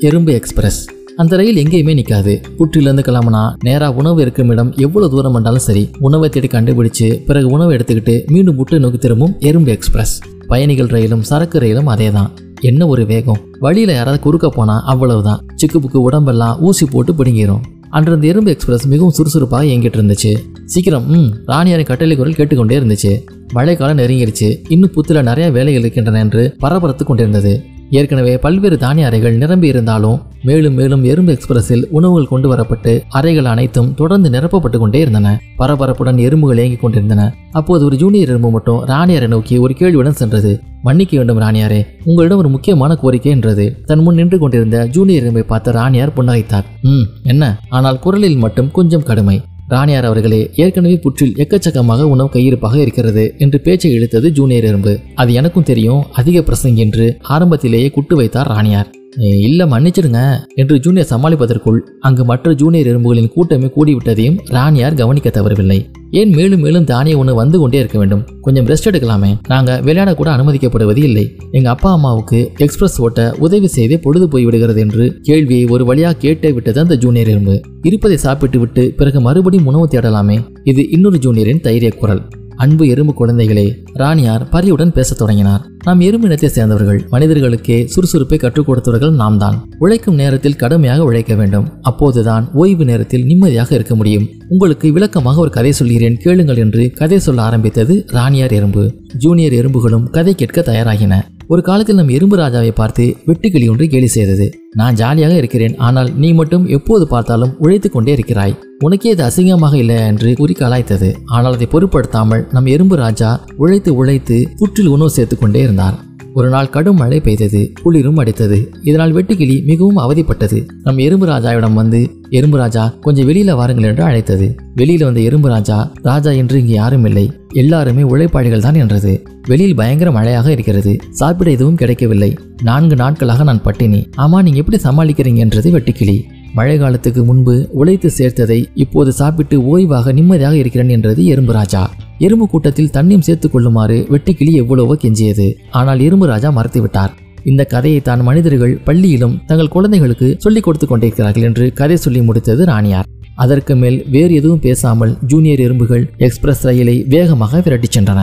எறும்பு எக்ஸ்பிரஸ். அந்த ரயில் எங்கேயுமே நிற்காது புற்றிலிருந்து கிளம்புனா நேராக உணவு இருக்கும் இடம் எவ்வளோ தூரம் வந்தாலும் சரி உணவை தேடி கண்டுபிடிச்சு பிறகு உணவை எடுத்துக்கிட்டு மீண்டும் புற்று நோக்கி திரும்பும் எறும்பு எக்ஸ்பிரஸ். பயணிகள் ரயிலும் சரக்கு ரயிலும் அதே தான் என்ன ஒரு வேகம். வழியில் யாராவது குறுக்க போனால் அவ்வளவுதான். சிக்கு புக்கு உடம்பெல்லாம் ஊசி போட்டு பிடுங்கிரும். அன்று அந்த எறும்பு எக்ஸ்பிரஸ் மிகவும் சுறுசுறுப்பாக இயங்கிட்டு இருந்துச்சு. சீக்கிரம் ம் ராணியாரின் கட்டளை குரல் கேட்டுக்கொண்டே இருந்துச்சு. மழைக்காலம் நெருங்கிருச்சு. இன்னும் புத்தில் நிறைய வேலைகள் இருக்கின்றன என்று பரபரத்து கொண்டிருந்தது. ஏற்கனவே பல்வேறு தானிய அறைகள் நிரம்பி இருந்தாலும் மேலும் மேலும் எறும்பு எக்ஸ்பிரஸில் உணவுகள் கொண்டு வரப்பட்டு அறைகள் அனைத்தும் தொடர்ந்து நிரப்பப்பட்டு கொண்டே இருந்தன. பரபரப்புடன் எறும்புகள் இயங்கிக் கொண்டிருந்தன. அப்போது ஒரு ஜூனியர் எறும்பு மட்டும் ராணியாரை நோக்கி ஒரு கேள்வியுடன் சென்றது. மன்னிக்க வேண்டும் ராணியாரே உங்களிடம் ஒரு முக்கியமான கோரிக்கை என்றது. தன் முன் நின்று கொண்டிருந்த ஜூனியர் எறும்பை பார்த்த ராணியார் புன்னகைத்தார். ம் என்ன? ஆனால் குரலில் மட்டும் கொஞ்சம் கடுமை. ராணியார் அவர்களே ஏற்கனவே புற்றில் எக்கச்சக்கமாக உணவு கையிருப்பாக இருக்கிறது என்று பேச்சை இழுத்தது ஜூனியர் எறும்பு. அது எனக்கும் தெரியும் அதிக பிரசங்க என்று ஆரம்பத்திலேயே குட்டு வைத்தார் ராணியார். இல்ல மன்னிச்சிடுங்க. என்று ஜூனியர் சமாளிப்பதற்குள் அங்கு மற்ற ஜூனியர் எறும்புகளின் கூட்டமே கூடிவிட்டதையும் ராணியார் கவனிக்க தவறவில்லை. ஏன் மேலும் மேலும் தானிய ஒன்று வந்து கொண்டே இருக்க வேண்டும்? கொஞ்சம் ரெஸ்ட் எடுக்கலாமே. நாங்க விளையாட கூட அனுமதிக்கப்படுவது இல்லை. எங்க அப்பா அம்மாவுக்கு எக்ஸ்பிரஸ் ஓட்ட உதவி செய்தே பொழுது போய் விடுகிறது என்று கேள்வியை ஒரு வழியாக கேட்டே விட்டது அந்த ஜூனியர் எறும்பு. இருப்பதை சாப்பிட்டு விட்டு பிறகு மறுபடியும் உணவு தேடலாமே. இது இன்னொரு ஜூனியரின் தைரிய குரல். அன்பு எறும்பு குழந்தைகளே ராணியார் பரியுடன் பேசத் தொடங்கினார். நாம் எறும்பு இனத்தை சேர்ந்தவர்கள் மனிதர்களுக்கே சுறுசுறுப்பை கற்றுக் கொடுத்தவர்கள் நாம் தான் உழைக்கும் நேரத்தில் கடுமையாக உழைக்க வேண்டும். அப்போதுதான் ஓய்வு நேரத்தில் நிம்மதியாக இருக்க முடியும். உங்களுக்கு விளக்கமாக ஒரு கதை சொல்கிறேன். கேளுங்கள் என்று கதை சொல்ல ஆரம்பித்தது ராணியார் எறும்பு. ஜூனியர் எறும்புகளும் கதை கேட்க தயாராகின. ஒரு காலத்தில் நம் எறும்பு ராஜாவை பார்த்து வெட்டுக்கிளி ஒன்று கேலி செய்தது. நான் ஜாலியாக இருக்கிறேன். ஆனால் நீ மட்டும் எப்போது பார்த்தாலும் உழைத்துக் கொண்டே இருக்கிறாய். உனக்கே இது அசிங்கமாக இல்லை என்று கூறி கலாய்த்தது. ஆனால் அதை பொருட்படுத்தாமல் நம் எறும்பு ராஜா உழைத்து உழைத்து புற்றில் உணவு சேர்த்து கொண்டே இருந்தார். ஒரு நாள் கடும் மழை பெய்தது குளிரும் அடித்தது. இதனால் வெட்டுக்கிளி மிகவும் அவதிப்பட்டது. நம் எறும்பு ராஜாவிடம் வந்து எறும்பு ராஜா கொஞ்சம் வெளியில வாருங்கள் என்று அழைத்தது. வெளியில வந்த எறும்பு ராஜா ராஜா என்று இங்கு யாரும் இல்லை. எல்லாருமே உழைப்பாளிகள் தான் என்றது. வெளியில் பயங்கர மழையாக இருக்கிறது. சாப்பிட எதுவும் கிடைக்கவில்லை. நான்கு நாட்களாக நான் பட்டினி. ஆமா நீங்க எப்படி சமாளிக்கிறீங்க என்றது வெட்டுக்கிளி. மழை காலத்துக்கு முன்பு உழைத்து சேர்த்ததை இப்போது சாப்பிட்டு ஓய்வாக நிம்மதியாக இருக்கிறேன் என்றது எறும்பு ராஜா. எறும்பு கூட்டத்தில் தண்ணியும் சேர்த்துக் கொள்ளுமாறு வெட்டுக்கிளி எவ்வளவோ கெஞ்சியது. ஆனால் எறும்பு ராஜா மறுத்துவிட்டார் இந்த கதையை தான் மனிதர்கள் பள்ளியிலும் தங்கள் குழந்தைகளுக்கு சொல்லிக் கொடுத்து கொண்டிருக்கிறார்கள் என்று கதை சொல்லி முடித்தது ராணியார். அதற்கு மேல் வேறு எதுவும் பேசாமல் ஜூனியர் எறும்புகள் எக்ஸ்பிரஸ் ரயிலை வேகமாக விரட்டிச் சென்றன.